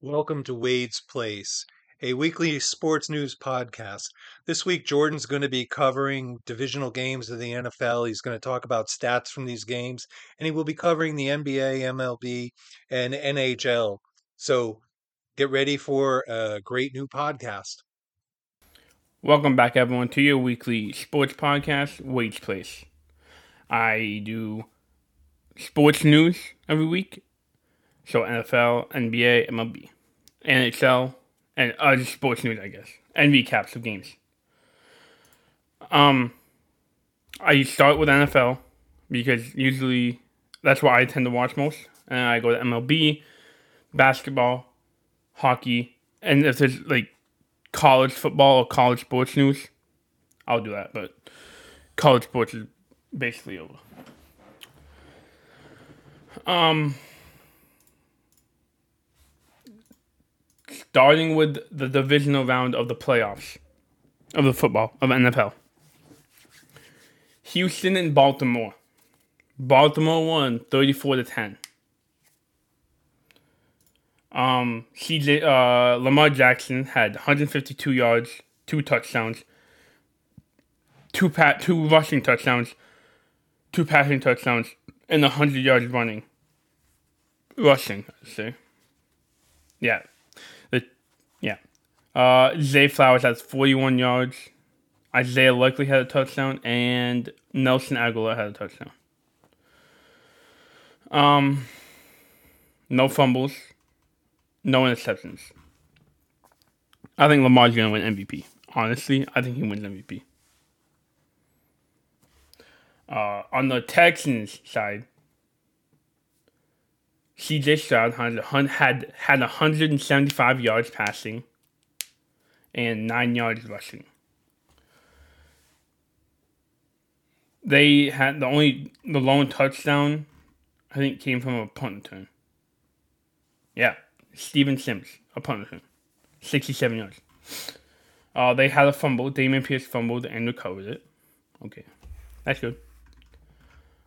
Welcome to Wade's Place, a weekly sports news podcast. This week, Jordan's going to be covering divisional games of the NFL. He's going to talk about stats from these games, and he will be covering the NBA, MLB, and NHL. So get ready for a great new podcast. Welcome back, everyone, to your weekly sports podcast, Wade's Place. I do sports news every week so NFL, NBA, MLB, NHL, and other sports news, I guess, and recaps of games. Um, I start with NFL because usually that's what I tend to watch most, and I go to MLB, basketball, hockey, and if there's like college football or college sports news, I'll do that. But college sports is basically over. Um starting with the divisional round of the playoffs of the football of NFL. Houston and Baltimore. Baltimore won 34 to 10. Um, CJ uh, Lamar Jackson had 152 yards, two touchdowns, two pat two rushing touchdowns, two passing touchdowns, and 100 yards running. Rushing, I'd say. Yeah. Uh, Zay Flowers has 41 yards. Isaiah Likely had a touchdown, and Nelson Agholor had a touchdown. Um, no fumbles, no interceptions. I think Lamar's gonna win MVP. Honestly, I think he wins MVP. Uh, on the Texans side, CJ Stroud had had had 175 yards passing and nine yards rushing. They had the only the lone touchdown, I think, came from a punt return. Yeah, Steven Sims, a punt return, 67 yards. Uh, they had a fumble. Dameon Pierce fumbled and recovered it. Okay, that's good.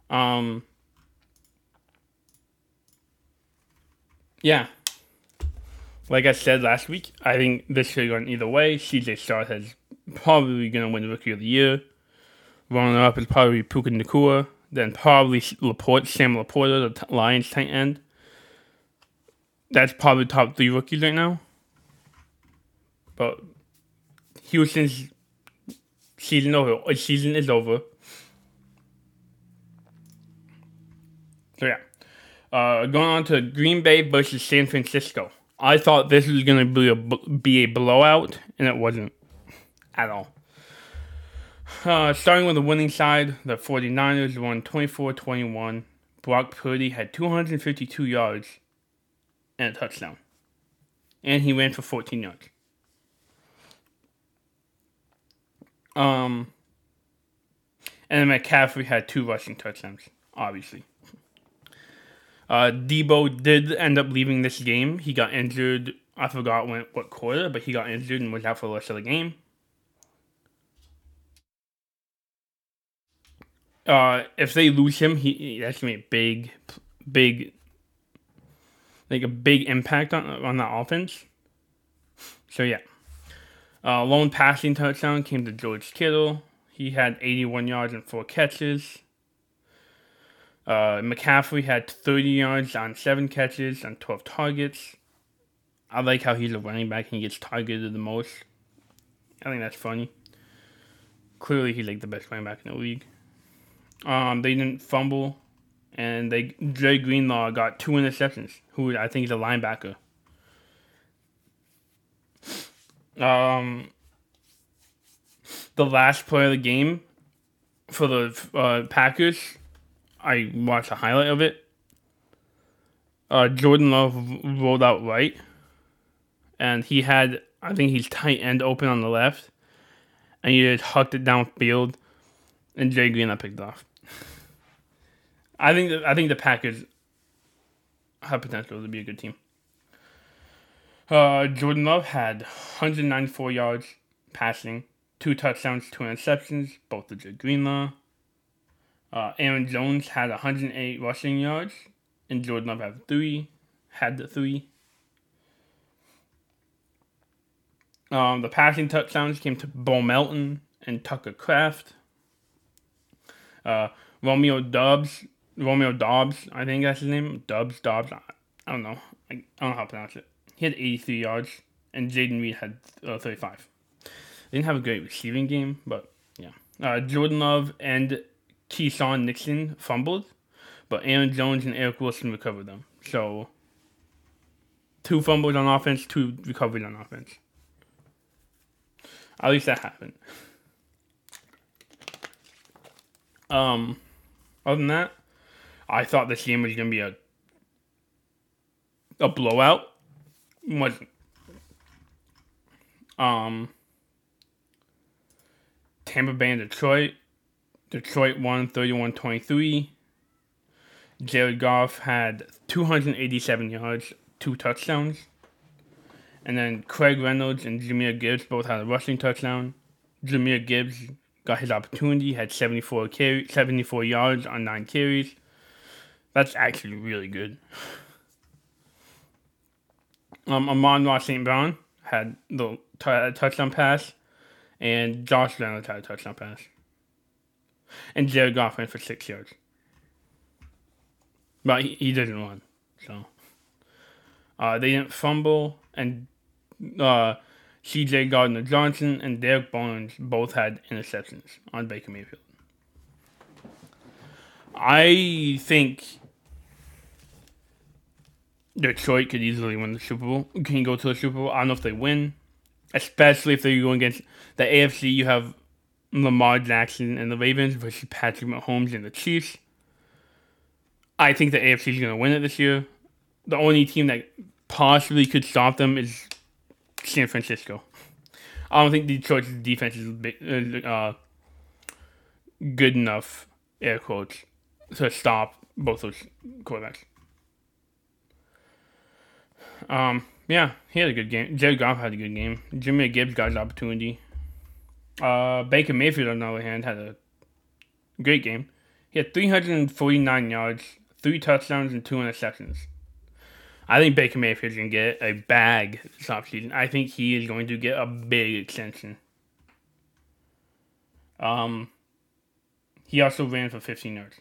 Um, yeah. Like I said last week, I think this should have gone either way. CJ Stroud has probably going to win Rookie of the Year. Running up is probably Puka Nacua. Then probably Laporte, Sam LaPorta, the Lions tight end. That's probably top three rookies right now. But Houston's season over. Season is over. So yeah. Uh, going on to Green Bay versus San Francisco. I thought this was going to be a, be a blowout, and it wasn't at all. Uh, starting with the winning side, the 49ers won 24 21. Brock Purdy had 252 yards and a touchdown. And he ran for 14 yards. Um, and then McCaffrey had two rushing touchdowns, obviously. Uh, Deebo did end up leaving this game. He got injured. I forgot when what quarter, but he got injured and was out for the rest of the game. Uh, if they lose him, he that's gonna be a big, big, like a big impact on on that offense. So yeah, uh, lone passing touchdown came to George Kittle. He had 81 yards and four catches. Uh, McCaffrey had 30 yards on seven catches and 12 targets. I like how he's a running back and he gets targeted the most. I think that's funny. Clearly, he's like the best running back in the league. Um, they didn't fumble, and they Dre Greenlaw got two interceptions. Who I think is a linebacker. Um, the last play of the game for the uh, Packers I watched a highlight of it. Uh, Jordan Love rolled out right, and he had I think he's tight end open on the left, and he just hucked it downfield, and Jay Green I picked off. I think the, I think the Packers have potential to be a good team. Uh, Jordan Love had 194 yards passing, two touchdowns, two interceptions, both to Jay Greenlaw. Uh, Aaron Jones had 108 rushing yards, and Jordan Love had three. Had the three. Um, the passing touchdowns came to Bo Melton and Tucker Kraft. Uh, Romeo Dubs, Romeo Dobbs, I think that's his name. Dubs, Dobbs, I, I don't know. I, I don't know how to pronounce it. He had 83 yards, and Jayden Reed had uh, 35. They didn't have a great receiving game, but yeah. Uh, Jordan Love and Keisean Nixon fumbled, but Aaron Jones and Eric Wilson recovered them. So, two fumbles on offense, two recoveries on offense. At least that happened. Um, other than that, I thought this game was gonna be a a blowout. Wasn't. Um, Tampa Bay and Detroit. Detroit won 31 23. Jared Goff had 287 yards, two touchdowns. And then Craig Reynolds and Jahmyr Gibbs both had a rushing touchdown. Jahmyr Gibbs got his opportunity, had 74, carry, 74 yards on nine carries. That's actually really good. Um, Amon-Ra St. Brown had the t- touchdown pass, and Josh Reynolds had a touchdown pass. And Jared Goff went for six yards. But he, he didn't run, so. Uh, they didn't fumble, and uh, C.J. Gardner Johnson and Derrick Barnes both had interceptions on Baker Mayfield. I think Detroit could easily win the Super Bowl. Can go to the Super Bowl. I don't know if they win, especially if they're going against the AFC. You have Lamar Jackson and the Ravens versus Patrick Mahomes and the Chiefs. I think the AFC is going to win it this year. The only team that possibly could stop them is San Francisco. I don't think Detroit's defense is uh, good enough, air quotes, to stop both those quarterbacks. Um, yeah, he had a good game. Jared Goff had a good game. Jimmy Gibbs got his opportunity. Uh, Baker Mayfield, on the other hand, had a great game. He had 349 yards, three touchdowns, and two interceptions. I think Baker Mayfield's going to get a bag this offseason. I think he is going to get a big extension. Um, he also ran for 15 yards.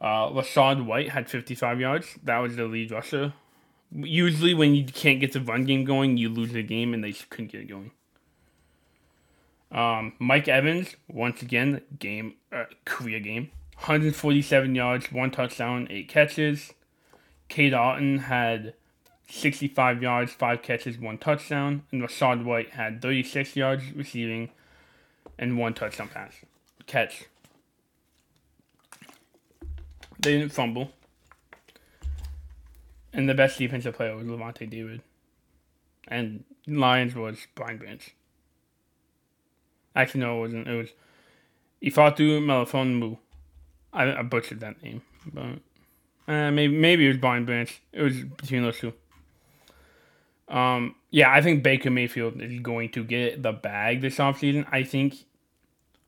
Uh, Rachaad White had 55 yards. That was the lead rusher. Usually, when you can't get the run game going, you lose the game, and they couldn't get it going. Um, Mike Evans, once again, game uh, career game, 147 yards, one touchdown, eight catches. Cade Otton had 65 yards, 5 catches, 1 touchdown. And Rachaad White had 36 yards receiving and 1 touchdown pass. Catch. They didn't fumble. And the best defensive player was Lavonte David. And Lions was Brian Branch. Actually, no, it wasn't. It was Ifatu Melifonwu. I, I butchered that name, but uh, maybe maybe it was Brian Branch. It was between those two. Um, yeah, I think Baker Mayfield is going to get the bag this offseason. I think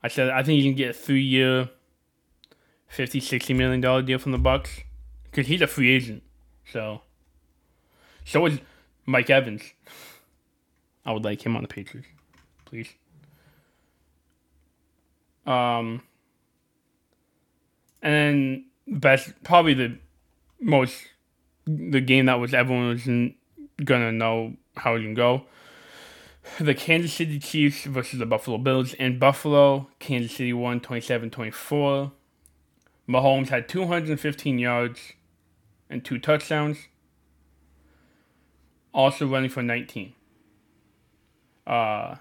I said I think he can get a three year 50 60 million dollar deal from the Bucs because he's a free agent. So so is Mike Evans. I would like him on the Patriots, please. Um, and then best probably the most the game that was everyone was gonna know how it can go. The Kansas City Chiefs versus the Buffalo Bills in Buffalo. Kansas City won 27-24. Mahomes had 215 yards and two touchdowns. Also running for 19. Uh,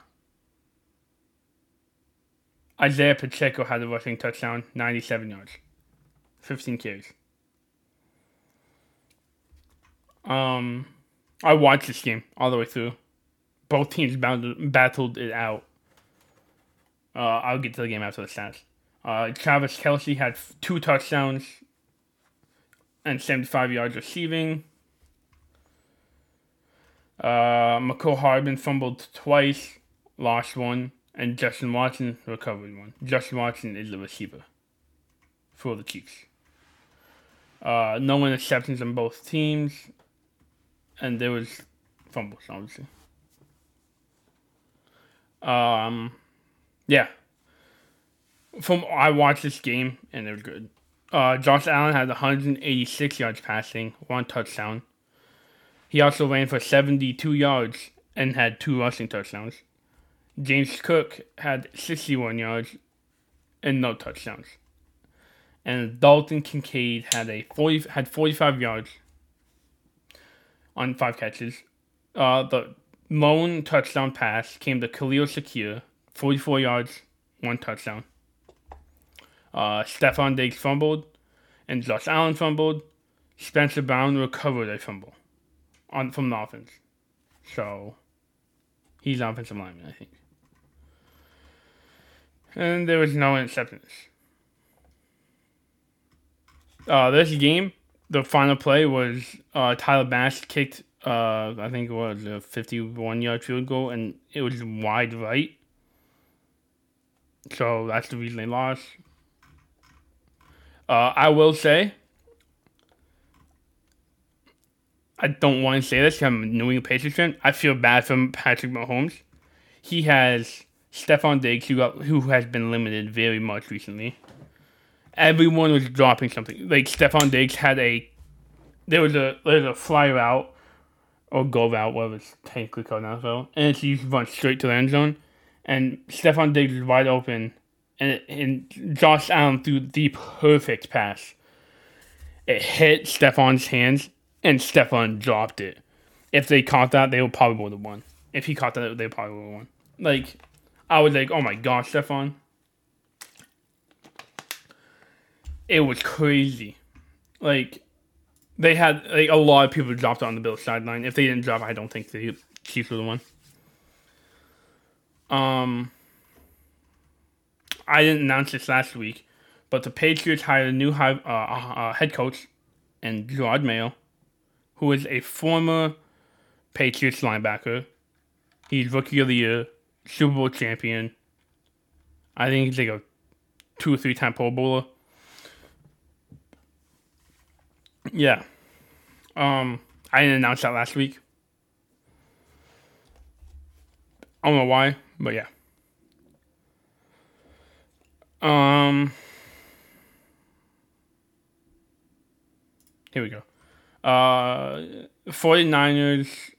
Isaiah Pacheco had a rushing touchdown, 97 yards, 15 carries. Um, I watched this game all the way through. Both teams battled, battled it out. Uh, I'll get to the game after the stats. Uh, Travis Kelce had two touchdowns and 75 yards receiving. Uh, Hardman fumbled twice, lost one, and Justin Watson recovered one. Justin Watson is the receiver for the Chiefs. Uh, no interceptions on both teams and there was fumbles, obviously. Um, yeah. From I watched this game and it was good. Uh, Josh Allen had 186 yards passing, one touchdown. He also ran for 72 yards and had two rushing touchdowns. James Cook had 61 yards and no touchdowns. And Dalton Kincaid had a 40 had 45 yards on five catches. Uh, the lone touchdown pass came to Khalil Shakir, 44 yards, one touchdown. Uh, Stefon Diggs fumbled, and Josh Allen fumbled. Spencer Brown recovered a fumble on from the offense. So he's offensive lineman, I think. And there was no interceptions. Uh, this game, the final play was uh, Tyler Bass kicked, uh, I think it was a 51 yard field goal, and it was wide right. So that's the reason they lost. Uh, I will say, I don't want to say this. I'm a New England Patriots fan. I feel bad for Patrick Mahomes. He has Stefon Diggs, who got, who has been limited very much recently. Everyone was dropping something. Like Stefon Diggs had a, there was a there was a fly route, or go route, whatever it's technically called now, so and he run straight to the end zone, and Stefon Diggs was wide open, and and Josh Allen threw the perfect pass. It hit Stefon's hands, and Stefon dropped it. If they caught that, they would probably would have won. If he caught that, they probably would have won. Like, I was like, oh my gosh, Stefon. It was crazy. Like, they had like a lot of people dropped on the Bills sideline. If they didn't drop, I don't think the Chiefs would the one. Um, I didn't announce this last week, but the Patriots hired a new high, uh, uh, head coach, and Jerod Mayo, who is a former Patriots linebacker. He's rookie of the year, Super Bowl champion. I think he's like a two or three time Pro Bowler. Yeah. Um, I didn't announce that last week. I don't know why, but yeah. Um, here we go. Uh, 49ers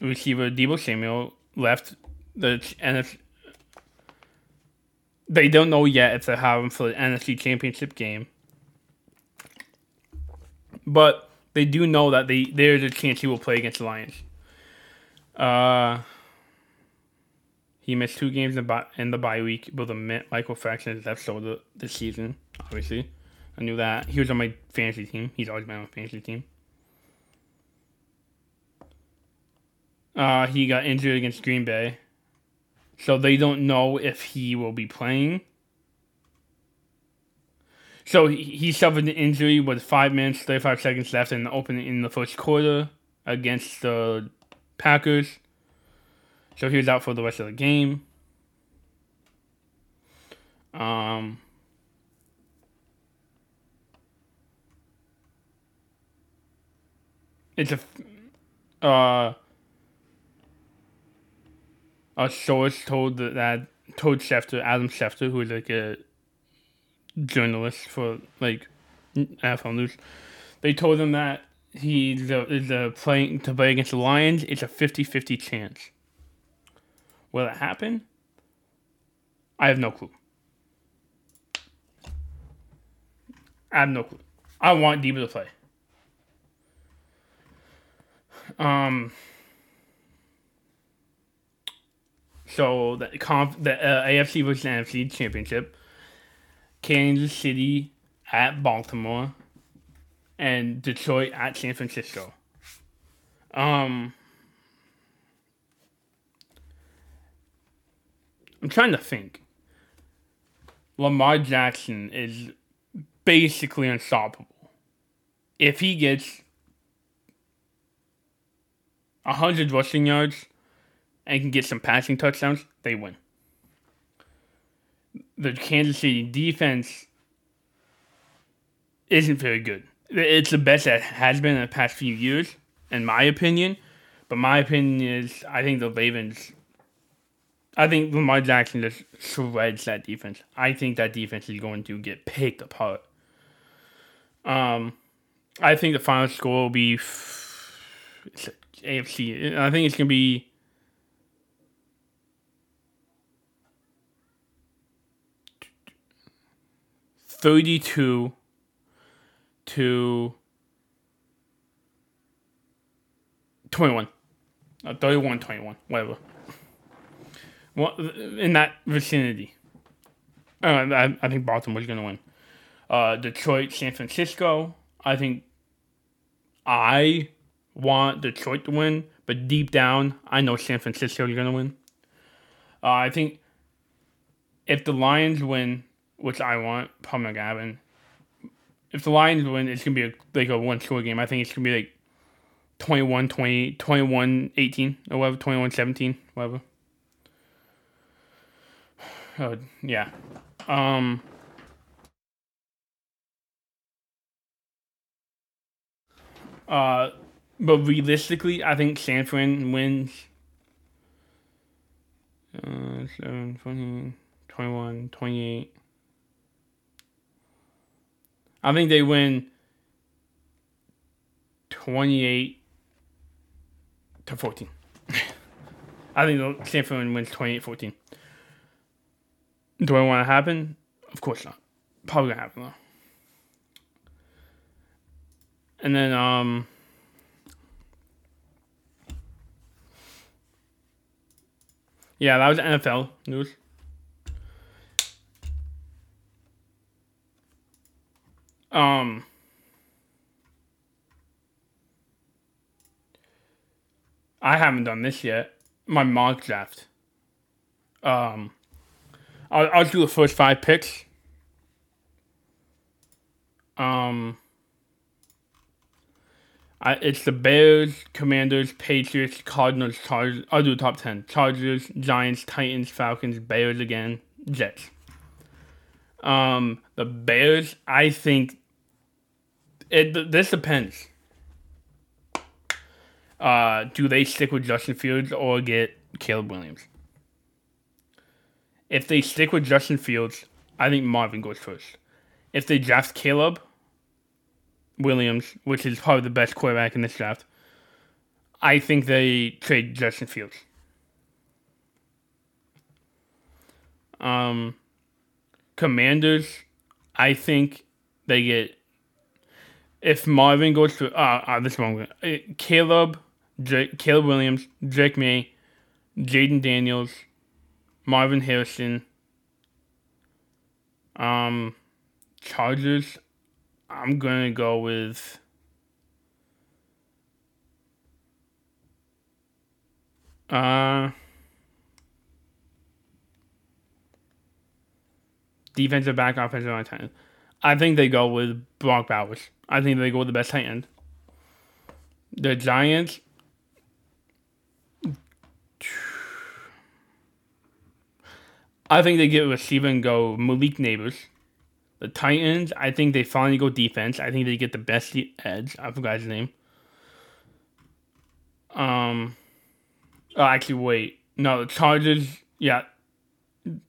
receiver Deebo Samuel left the NFC. They don't know yet if they have him for the NFC Championship game, but they do know that they there's a chance he will play against the Lions. Uh, he missed two games in, the in the bye week with a Michael Fraction left shoulder this season. Obviously, I knew that he was on my fantasy team. He's always been on my fantasy team. Uh, he got injured against Green Bay. So they don't know if he will be playing. So he, suffered an injury with five minutes, 35 seconds left in the opening in the first quarter against the Packers. So he was out for the rest of the game. Um, it's a uh a source told that told Schefter, Adam Schefter, who is like a journalist for like NFL News, they told him that he is a playing to play against the Lions. It's a 50-50 chance. Will it happen? I have no clue. I have no clue. I want Deebo to play. Um. So the conf- the uh, AFC versus NFC championship, Kansas City at Baltimore, and Detroit at San Francisco. Um, I'm trying to think. Lamar Jackson is basically unstoppable. If he gets 100 rushing yards and can get some passing touchdowns, they win. The Kansas City defense isn't very good. It's the best that has been in the past few years, in my opinion. But my opinion is, I think the Ravens. I think Lamar Jackson just shreds that defense. I think that defense is going to get picked apart. Um, I think the final score will be f- AFC. I think it's gonna be. Thirty-two to 21. Uh, 31 21, whatever. Well, in that vicinity. Uh, I, I think Baltimore's going to win. Uh, Detroit, San Francisco. I think I want Detroit to win, but deep down, I know San Francisco is going to win. Uh, I think if the Lions win, which I want, probably not. If the Lions win, it's going to be a, like a one score game. I think it's going to be like 21 20, 21 18 or whatever, 21 17, whatever. Oh, yeah. Um, uh, but realistically, I think San Fran wins. Uh, 7, 20, 21, 28. I think they win 28 to 14. I think San Fran wins 28 14. Do I want to happen? Of course not. Probably gonna happen though. And then um Yeah, that was NFL news. Um I haven't done this yet. My mock draft. Um I'll, I'll do the first five picks. Um, I, it's the Bears, Commanders, Patriots, Cardinals, Chargers. I'll do top 10. Chargers, Giants, Titans, Falcons, Bears again, Jets. Um, the Bears, I think it. This depends. Uh, do they stick with Justin Fields or get Caleb Williams? If they stick with Justin Fields, I think Marvin goes first. If they draft Caleb Williams, which is probably the best quarterback in this draft, I think they trade Justin Fields. Um, Commanders, I think they get if Marvin goes to uh, uh this one uh, Caleb, Drake, Caleb Williams, Jake May, Jayden Daniels, Marvin Harrison. Um, Chargers. I'm gonna go with. Uh, defensive back, offensive line. I think they go with Brock Bowers. I think they go with the best end. The Giants. I think they get receiver and go Malik Nabers. The Titans, I think they finally go defense. I think they get the best edge. I forgot his name. Um, oh, actually, wait. No, the Chargers, yeah.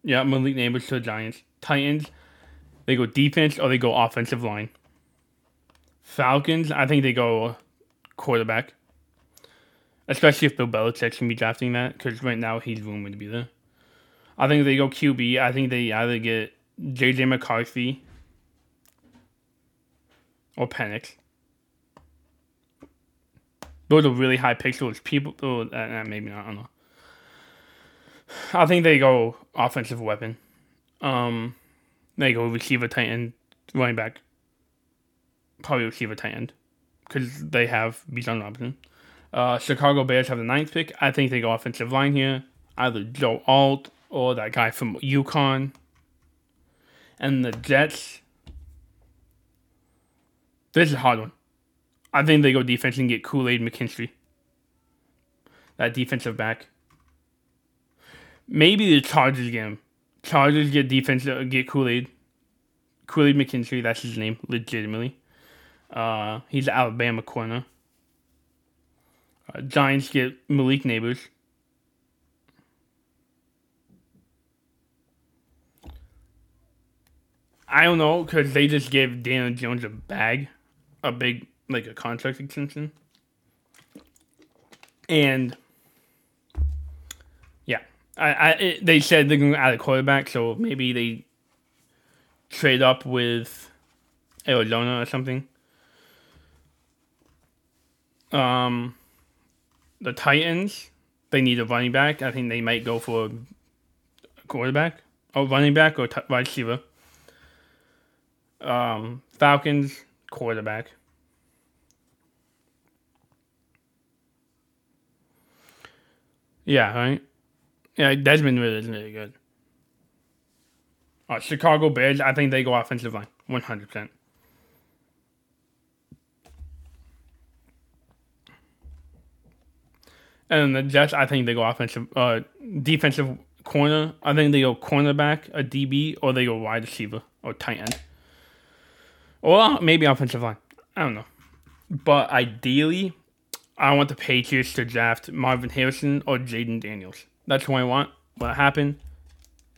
Yeah, Malik Nabers to the Giants. Titans, they go defense or they go offensive line. Falcons, I think they go quarterback. Especially if Bill Belichick can be drafting that, because right now he's rumored to be there. I think they go QB. I think they either get JJ McCarthy or Penix. Those are really high picks. Those people, oh, uh, maybe not. I don't know. I think they go offensive weapon. Um, they go receiver, tight end, running back. Probably receiver, tight end, because they have Bijan Robinson. Uh, Chicago Bears have the ninth pick. I think they go offensive line here. Either Joe Alt or that guy from UConn. And the Jets. This is a hard one. I think they go defense and get Kool Aid McKinstry. That defensive back. Maybe the Chargers get him. Chargers get defense, uh, get Kool Aid. Kool Aid McKinstry, that's his name, legitimately. Uh, he's an Alabama corner. Uh, Giants get Malik Nabers. I don't know because they just gave Daniel Jones a bag, a big like a contract extension, and yeah, I, I it, they said they're going to add a quarterback, so maybe they trade up with Arizona or something. Um, the Titans, they need a running back. I think they might go for a quarterback, or running back, or t- wide receiver. Um, Falcons, quarterback. Yeah, right? Yeah, Desmond really is really good. Uh, Chicago Bears, I think they go offensive line, 100%. And the Jets, I think they go offensive, uh, defensive corner. I think they go cornerback, a DB, or they go wide receiver or tight end, or maybe offensive line. I don't know, but ideally, I want the Patriots to draft Marvin Harrison or Jayden Daniels. That's what I want. What happened?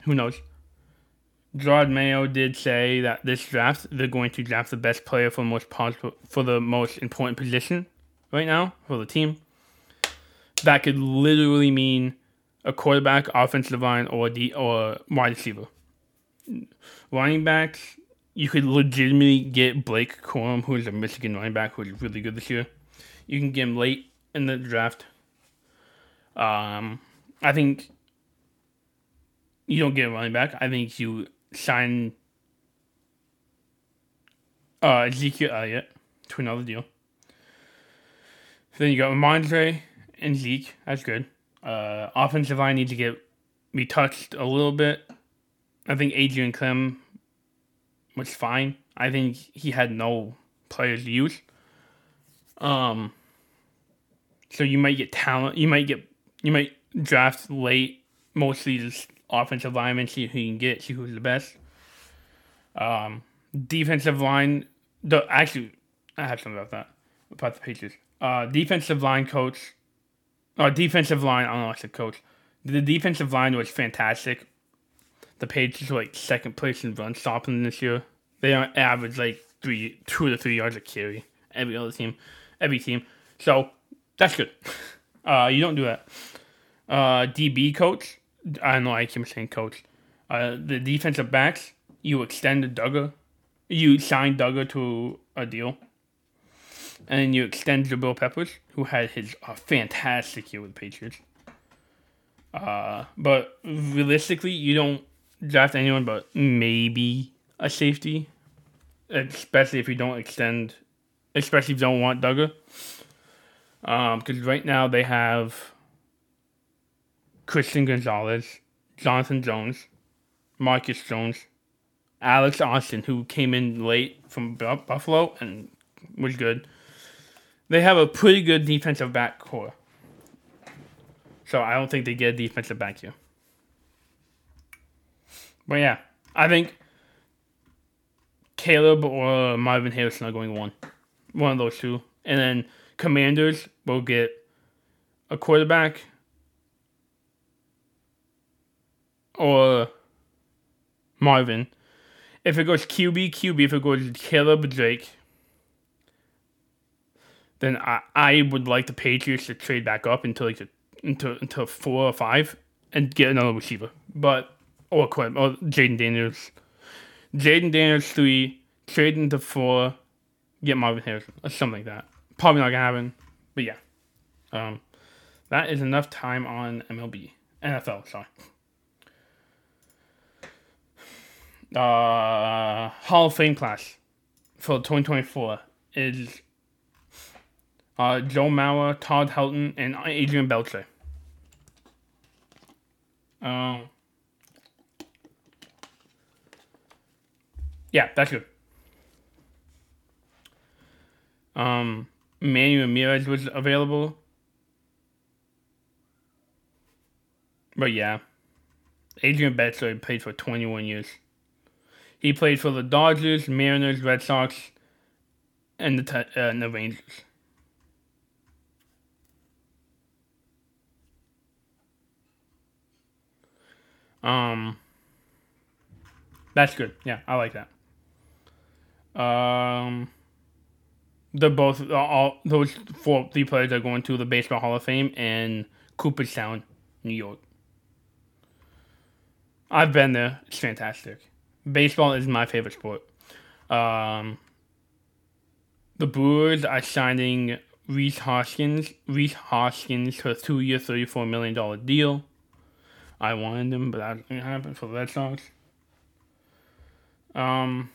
Who knows? Jerod Mayo did say that this draft they're going to draft the best player for most possible for the most important position right now for the team. That could literally mean a quarterback, offensive line, or the or wide receiver. Running backs, you could legitimately get Blake Corum, who is a Michigan running back who is really good this year. You can get him late in the draft. Um, I think you don't get a running back. I think you sign uh, Ezekiel Elliott to another deal. Then you got Mondre and Zeke. That's good. Uh, offensive line needs to get be touched a little bit. I think Adrian Klemm was fine. I think he had no players use. Um, so you might get talent. You might get you might draft late, mostly just offensive linemen. See who you can get. See who's the best. Um, defensive line. The actually, I have something about that about the Patriots. Uh, defensive line coach. Uh, defensive line. I don't know. I said coach. The defensive line was fantastic. The Patriots were like second place in run stopping this year. They average like three, two to three yards a carry. Every other team, every team. So that's good. Uh, you don't do that. Uh, DB coach. I don't know I keep saying coach. Uh, the defensive backs. You extend Dugger. You sign Dugger to a deal. And you extend Jabril Peppers, who had his uh, fantastic year with the Patriots. Uh, but realistically, you don't draft anyone but maybe a safety, especially if you don't extend, especially if you don't want Dugger. Because um, right now they have Christian Gonzalez, Jonathan Jones, Marcus Jones, Alex Austin, who came in late from Buffalo and was good. They have a pretty good defensive back core. So I don't think they get a defensive back here. But yeah, I think Caleb or Marvin Harrison are going one. One of those two. And then Commanders will get a quarterback or Marvin. If it goes QB, QB. If it goes Caleb, Drake, then I, I would like the Patriots to trade back up until like into until four or five and get another receiver. But or or Jayden Daniels, Jayden Daniels three, trade into four, get Marvin Harrison or something like that. Probably not gonna happen, but yeah. Um, that is enough time on MLB, NFL. Sorry. Uh, Hall of Fame class for 2024 is uh, Joe Mauer, Todd Helton, and Adrian Beltre. Um, yeah, that's good. Um, Manny Ramirez was available. But yeah, Adrian Beltre played for 21 years. He played for the Dodgers, Mariners, Red Sox, and the, uh, and the Rangers. Um, that's good. Yeah, I like that. Um, they're both all those four three players are going to the Baseball Hall of Fame in Cooperstown, New York. I've been there. It's fantastic. Baseball is my favorite sport. Um, the Brewers are signing Rhys Hoskins. Rhys Hoskins to a two-year, thirty-four million dollar deal. I wanted him, but that didn't happen for the Red Sox. Um,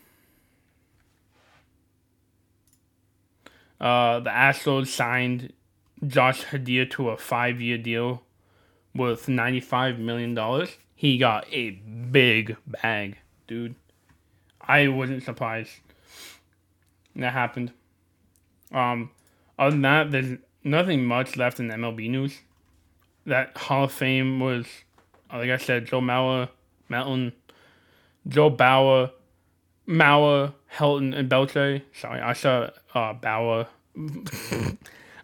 uh, the Astros signed Josh Hader to a five-year deal worth ninety-five million dollars. He got a big bag, dude. I wasn't surprised that happened. Um, other than that, there's nothing much left in MLB news. That Hall of Fame was, like I said, Joe Mauer, Melton, Joe Bauer, Mauer, Helton, and Beltre. Sorry, I saw uh, Bauer.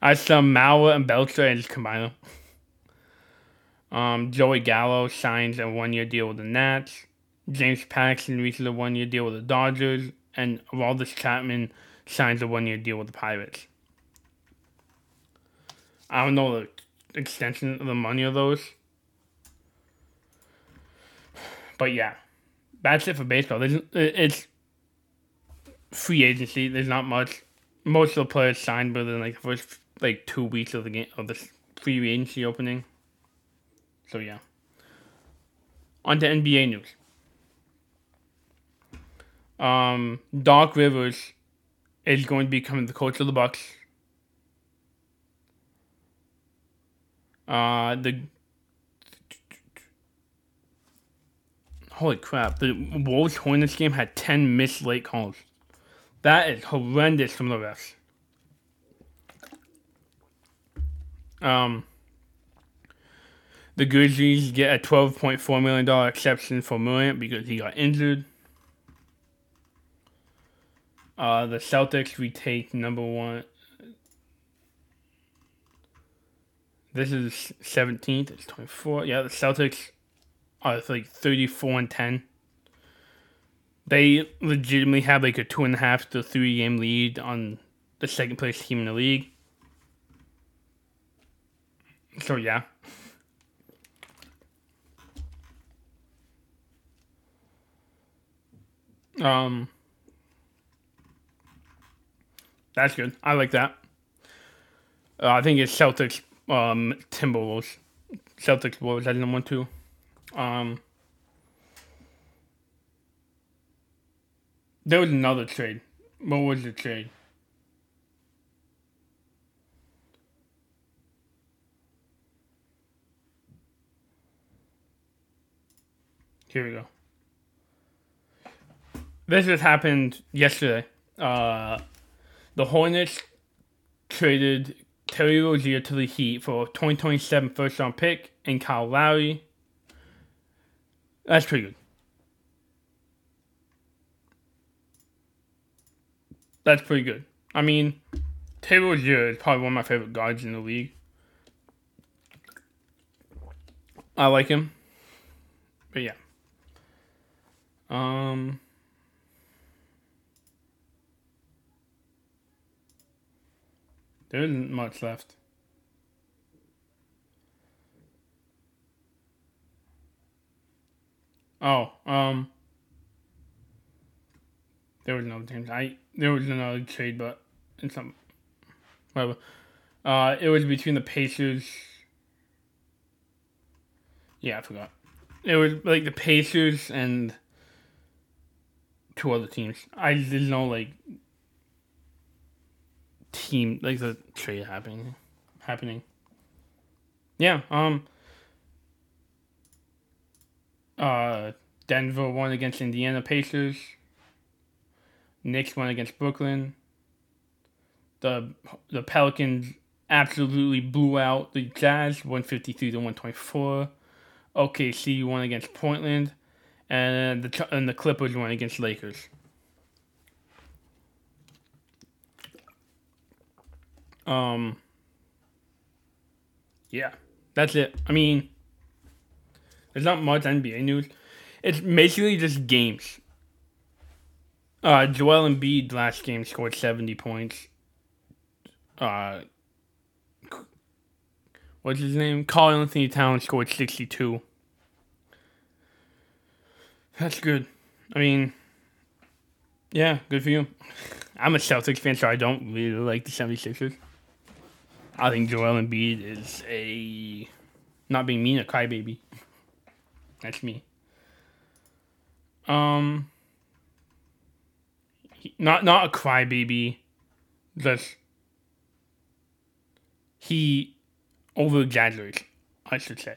I saw Mauer and Beltre and just combine them. Um, Joey Gallo signs a one-year deal with the Nats. James Paxton reaches a one-year deal with the Dodgers, and Aroldis Chapman signs a one-year deal with the Pirates. I don't know the extension of the money of those, but yeah, that's it for baseball. There's, it's free agency. There's not much. Most of the players signed within like the first like two weeks of the game of the free agency opening. So yeah. On to NBA news. Um, Doc Rivers is going to become the coach of the Bucks. Uh, the holy crap! The Wolves Hornets game had ten missed late calls. That is horrendous from the refs. Um, the Grizzlies get a twelve point four million dollar exception for Morant because he got injured. Uh, the Celtics retake number one. This is seventeenth. It's twenty four. Yeah, the Celtics are like thirty four and ten. They legitimately have like a two and a half to three game lead on the second place team in the league. So yeah. Um, that's good. I like that. Uh, I think it's Celtics, um, Timberwolves, Celtics Wolves. That's number one two. Um, there was another trade. What was the trade? Here we go. This just happened yesterday. Uh, the Hornets traded Terry Rozier to the Heat for a 2027 first round pick and Kyle Lowry. That's pretty good. That's pretty good. I mean, Terry Rozier is probably one of my favorite guards in the league. I like him. But yeah. Um There isn't much left. Oh, um, there was another team. I there was another trade, but in some whatever. Uh, it was between the Pacers. Yeah, I forgot. It was like the Pacers and two other teams. I didn't know like team like the trade happening happening. Yeah, um uh Denver won against Indiana Pacers. Knicks won against Brooklyn. The the Pelicans absolutely blew out the Jazz 153 to 124. OKC won against Portland and the and the Clippers won against Lakers. Um, yeah, that's it. I mean, there's not much NBA news. It's basically just games. Uh, Joel Embiid last game scored 70 points. Uh, what's his name? Karl-Anthony Towns scored 62. That's good. I mean, yeah, good for you. I'm a Celtics fan, so I don't really like the 76ers. I think Joel Embiid is a, not being mean, a crybaby. That's me. Um, not not a crybaby, just he over exaggerates, I should say.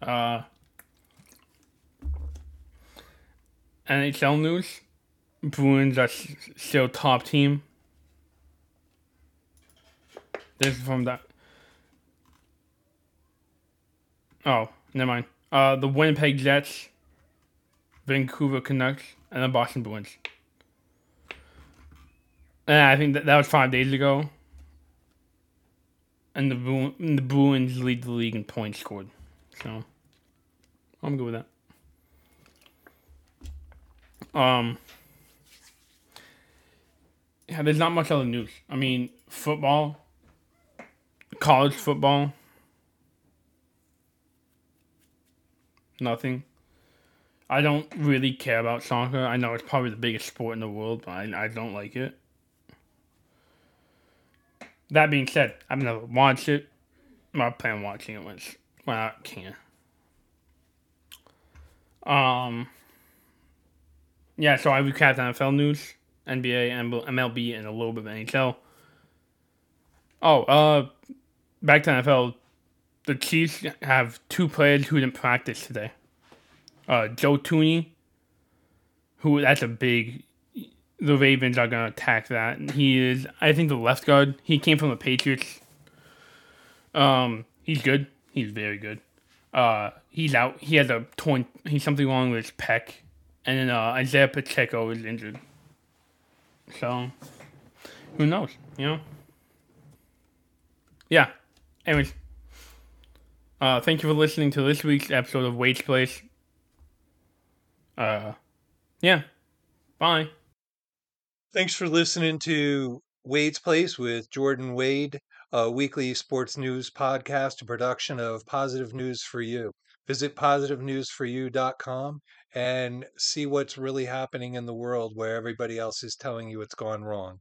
Uh, NHL news: Bruins are still top team. This is from that. Oh, never mind. Uh, the Winnipeg Jets, Vancouver Canucks, and the Boston Bruins. And I think that, that was five days ago. And the Bru- and the Bruins lead the league in points scored. So I'm good with that. Um Yeah, there's not much other news. I mean, football, college football, nothing. I don't really care about soccer. I know it's probably the biggest sport in the world, but I, I don't like it. That being said, I've never watched it. I plan watching it once when I can. Um. Yeah, so I recapped NFL news, NBA, MLB, and a little bit of NHL. Oh, uh, back to NFL. The Chiefs have two players who didn't practice today. Uh, Joe Thuney, who that's a big. The Ravens are gonna attack that. He is, I think, the left guard. He came from the Patriots. Um, he's good. He's very good. Uh, he's out. He has a torn. He's something wrong with his pec, and then uh, Isaiah Pacheco is injured. So, who knows? You know. Yeah. Anyways. Uh, thank you for listening to this week's episode of Wade's Place. Uh, yeah. Bye. Thanks for listening to Wade's Place with Jordan Wade, a weekly sports news podcast, a production of Positive News for You. Visit positivenewsforyou.com and see what's really happening in the world where everybody else is telling you it's gone wrong.